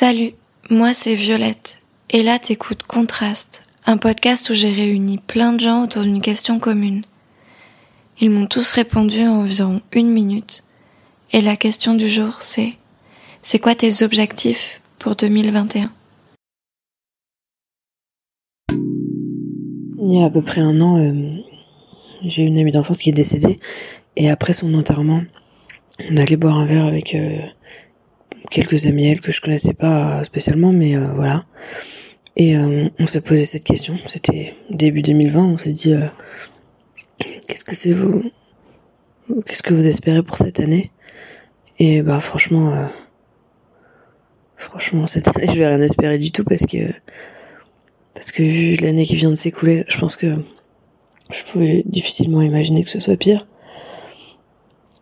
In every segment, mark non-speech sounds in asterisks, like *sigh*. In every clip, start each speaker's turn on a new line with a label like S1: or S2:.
S1: Salut, moi c'est Violette. Et là t'écoutes Contraste, un podcast où j'ai réuni plein de gens autour d'une question commune. Ils m'ont tous répondu en environ une minute. Et la question du jour c'est c'est quoi tes objectifs pour 2021
S2: Il y a à peu près un an, euh, j'ai une amie d'enfance qui est décédée et après son enterrement, on allait boire un verre avec euh, quelques amis elle que je connaissais pas spécialement, mais euh, voilà. Et euh, on s'est posé cette question. C'était début 2020. On s'est dit qu'est-ce que c'est vous Qu'est-ce que vous espérez pour cette année? Et bah franchement, franchement cette année je vais rien espérer du tout parce que parce que vu l'année qui vient de s'écouler, je pense que je pouvais difficilement imaginer que ce soit pire.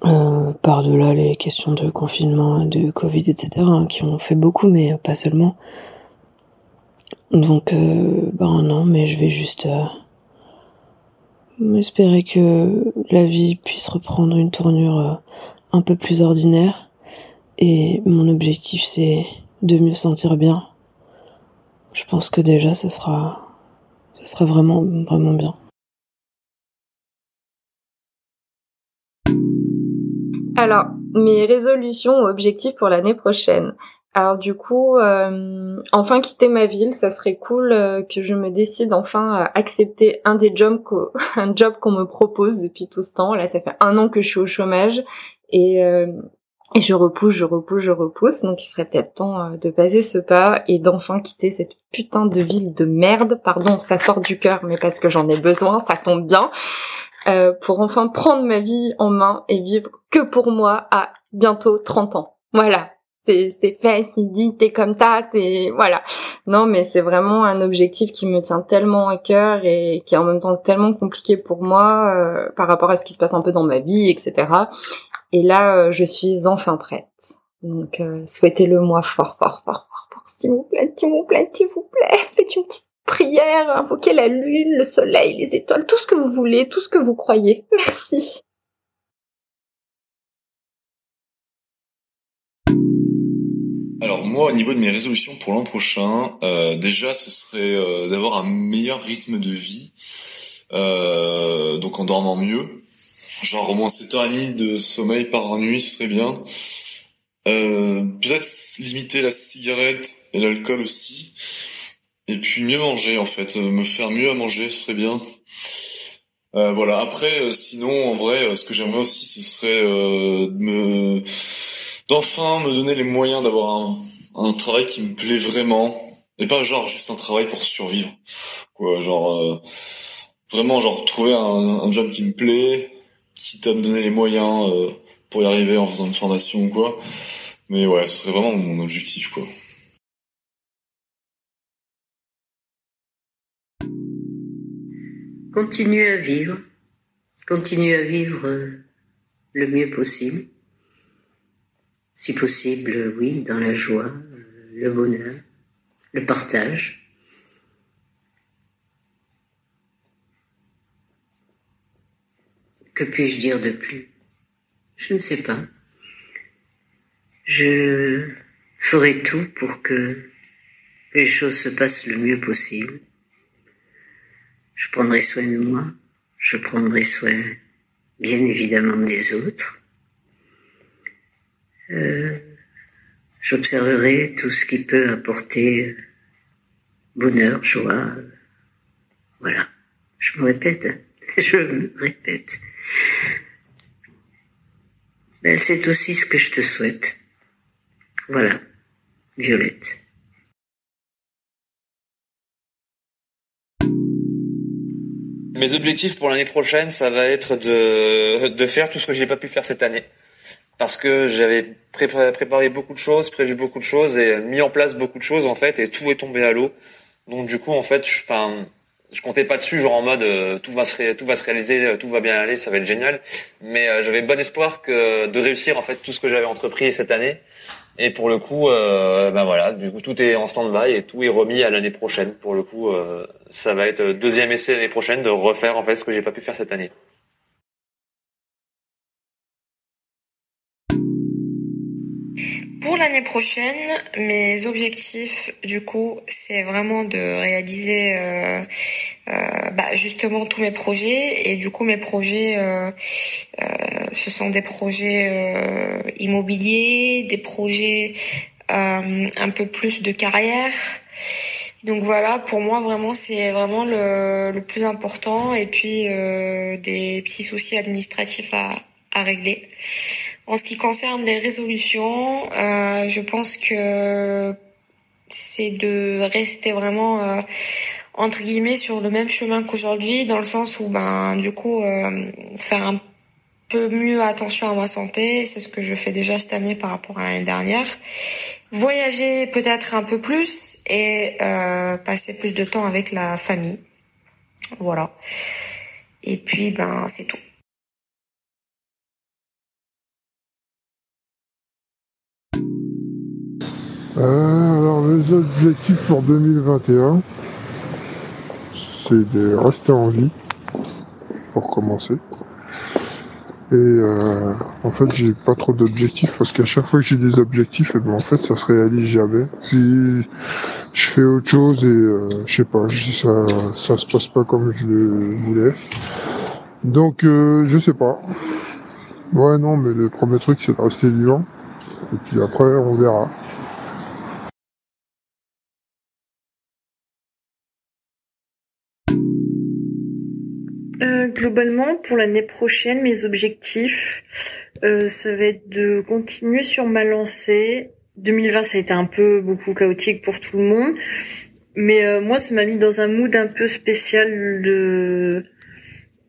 S2: Euh, par-delà les questions de confinement, de Covid, etc., hein, qui ont fait beaucoup, mais pas seulement. Donc, euh, ben non, mais je vais juste euh, espérer que la vie puisse reprendre une tournure un peu plus ordinaire. Et mon objectif, c'est de mieux sentir bien. Je pense que déjà, ce sera, sera vraiment, vraiment bien.
S3: Alors, mes résolutions ou objectifs pour l'année prochaine. Alors du coup, euh, enfin quitter ma ville, ça serait cool euh, que je me décide enfin à accepter un des jobs qu'on, *laughs* un job qu'on me propose depuis tout ce temps. Là, ça fait un an que je suis au chômage et, euh, et je repousse, je repousse, je repousse. Donc il serait peut-être temps de passer ce pas et d'enfin quitter cette putain de ville de merde. Pardon, ça sort du cœur, mais parce que j'en ai besoin, ça tombe bien. Euh, pour enfin prendre ma vie en main et vivre que pour moi à bientôt 30 ans. Voilà. C'est, c'est fait, c'est dit, t'es comme ça, c'est, voilà. Non, mais c'est vraiment un objectif qui me tient tellement à cœur et qui est en même temps tellement compliqué pour moi euh, par rapport à ce qui se passe un peu dans ma vie, etc. Et là, euh, je suis enfin prête. Donc, souhaitez-le moi fort, fort, fort, fort, fort, s'il vous plaît, s'il vous plaît, s'il vous plaît. *laughs* Faites une petite prière, invoquez la lune, le soleil, les étoiles, tout ce que vous voulez, tout ce que vous croyez. *laughs* Merci.
S4: Alors moi, au niveau de mes résolutions pour l'an prochain, euh, déjà, ce serait euh, d'avoir un meilleur rythme de vie, euh, donc en dormant mieux, genre au moins 7h30 de sommeil par nuit, ce serait bien. Peut-être limiter la cigarette et l'alcool aussi. Et puis mieux manger en fait, me faire mieux à manger, ce serait bien. Euh, voilà. Après, sinon, en vrai, ce que j'aimerais aussi, ce serait euh, me d'enfin me donner les moyens d'avoir un, un, travail qui me plaît vraiment et pas genre juste un travail pour survivre. Quoi, genre euh, vraiment genre trouver un, un, job qui me plaît, quitte à me donner les moyens euh, pour y arriver en faisant une formation ou quoi. Mais ouais, ce serait vraiment mon objectif quoi.
S5: Continuer à vivre, continuer à vivre le mieux possible. Si possible, oui, dans la joie, le bonheur, le partage. Que puis-je dire de plus? Je ne sais pas. Je ferai tout pour que les choses se passent le mieux possible. Je prendrai soin de moi, je prendrai soin bien évidemment des autres. Euh, J'observerai tout ce qui peut apporter bonheur, joie. Voilà. Je me répète, *laughs* je me répète. Ben, c'est aussi ce que je te souhaite. Voilà, Violette.
S6: Mes objectifs pour l'année prochaine, ça va être de, de faire tout ce que j'ai pas pu faire cette année. Parce que j'avais préparé, beaucoup de choses, prévu beaucoup de choses et mis en place beaucoup de choses en fait et tout est tombé à l'eau. Donc du coup en fait, je, enfin, je comptais pas dessus genre en mode euh, tout va se tout va se réaliser, euh, tout va bien aller, ça va être génial. Mais euh, j'avais bon espoir que de réussir en fait tout ce que j'avais entrepris cette année. Et pour le coup, ben voilà, du coup tout est en stand-by et tout est remis à l'année prochaine. Pour le coup, ça va être deuxième essai l'année prochaine de refaire en fait ce que j'ai pas pu faire cette année.
S7: Pour
S1: l'année prochaine, mes objectifs, du coup, c'est vraiment de réaliser euh, euh, bah, justement tous mes projets. Et du coup, mes projets, euh, ce sont des projets immobiliers, des projets un peu plus de carrière. Donc voilà, pour moi vraiment c'est vraiment le, le, plus important et puis des petits soucis administratifs à, à régler. En ce qui concerne les résolutions, euh, je pense que c'est de rester vraiment euh, entre guillemets sur le même chemin qu'aujourd'hui, dans le sens où ben du coup euh, faire un peu mieux attention à ma santé, c'est ce que je fais déjà cette année par rapport à l'année dernière. Voyager peut-être un peu plus et euh, passer plus de temps avec la famille. Voilà. Et puis ben c'est tout.
S7: Euh, alors mes objectifs pour 2021, c'est de rester en vie, pour commencer. Et euh, en fait, j'ai pas trop d'objectifs parce qu'à chaque fois que j'ai des objectifs, et eh ben en fait, ça se réalise jamais. Si je fais autre chose et euh, je sais pas, ça, ça se passe pas comme je le voulais. Donc, je sais pas. Ouais, non, mais le premier truc, c'est de rester vivant. Et puis après, on verra.
S8: Globalement, pour l'année prochaine, mes objectifs, euh, ça va être de continuer sur ma lancée. 2020, ça a été un peu beaucoup chaotique pour tout le monde, mais euh, moi, ça m'a mis dans un mood un peu spécial de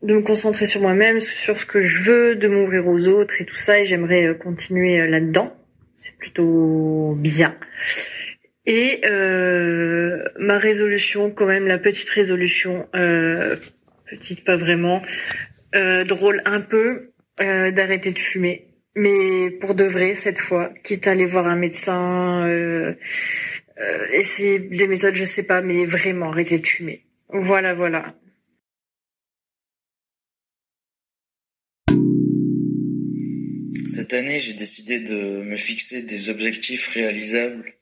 S8: de me concentrer sur moi-même, sur ce que je veux, de m'ouvrir aux autres et tout ça, et j'aimerais continuer là-dedans. C'est plutôt bien. Et ma résolution, quand même, la petite résolution petite pas vraiment, euh, drôle un peu, euh, d'arrêter de fumer. Mais pour de vrai cette fois, quitte à aller voir un médecin, euh, essayer des méthodes, je sais pas, mais vraiment arrêter de fumer. Voilà, voilà.
S9: Cette année, j'ai décidé de me fixer des objectifs réalisables.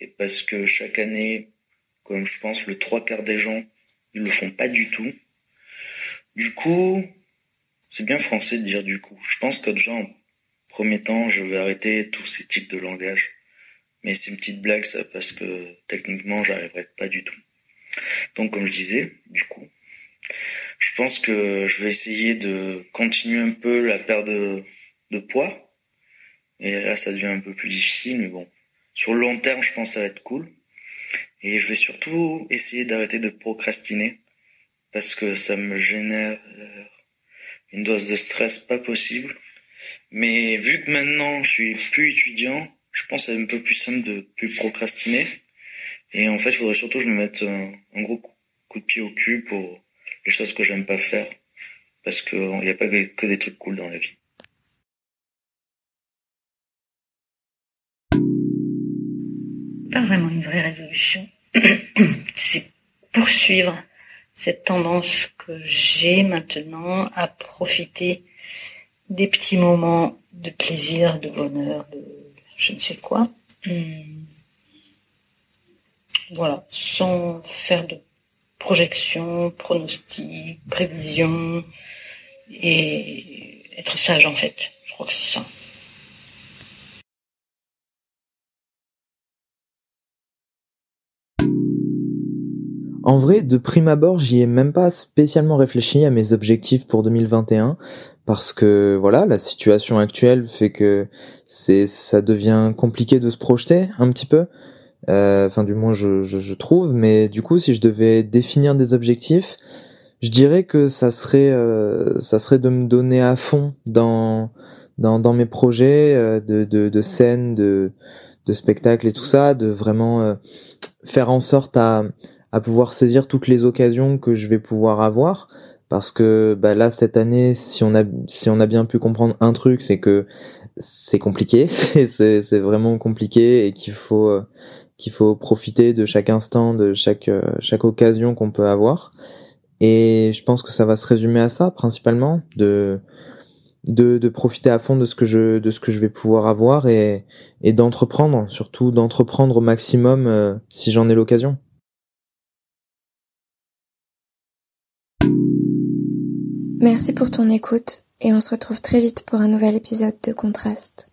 S9: Et parce que chaque année, comme je pense le trois quarts des gens, ils le font pas du tout. Du coup, c'est bien français de dire du coup. Je pense que déjà en premier temps, je vais arrêter tous ces types de langage. Mais c'est une petite blague ça parce que techniquement, j'arriverai pas du tout. Donc comme je disais, du coup, je pense que je vais essayer de continuer un peu la perte de, de poids. Et là, ça devient un peu plus difficile, mais bon. Sur le long terme, je pense que ça va être cool. Et je vais surtout essayer d'arrêter de procrastiner parce que ça me génère euh, une dose de stress pas possible. Mais vu que maintenant je suis plus étudiant, je pense que c'est un peu plus simple de plus procrastiner. Et en fait, il faudrait surtout que je me mette un, gros coup de pied au cul pour les choses que j'aime pas faire. Parce qu'il n'y a pas que des trucs cool dans la vie.
S5: Pas vraiment une vraie résolution. *clears throat* c'est poursuivre cette tendance que j'ai maintenant à profiter des petits moments de plaisir, de bonheur, de je ne sais quoi. Hmm. Voilà, sans faire de projections, pronostics, prévisions et être sage en fait. Je crois que c'est ça.
S10: En vrai, de prime abord, j'y ai même pas spécialement réfléchi à mes objectifs pour 2021 parce que voilà, la situation actuelle fait que c'est ça devient compliqué de se projeter un petit peu. Euh, enfin, du moins, je, je, trouve. Mais du coup, si je devais définir des objectifs, je dirais que ça serait euh, ça serait de me donner à fond dans dans, dans mes projets euh, de, de, de scène, de de spectacle et tout ça, de vraiment faire en sorte à à pouvoir saisir toutes les occasions que je vais pouvoir avoir. Parce que bah là cette année si on a si on a bien pu comprendre un truc c'est que c'est compliqué. *laughs* C'est vraiment compliqué et qu'il faut faut profiter de chaque instant de chaque chaque occasion qu'on peut avoir. Et je pense que ça va se résumer à ça principalement de de, de, profiter à fond de ce que je de ce que je vais pouvoir avoir et, et d'entreprendre surtout d'entreprendre au maximum euh, si j'en ai l'occasion.
S11: Merci pour ton écoute et on se retrouve très vite pour un nouvel épisode de Contraste.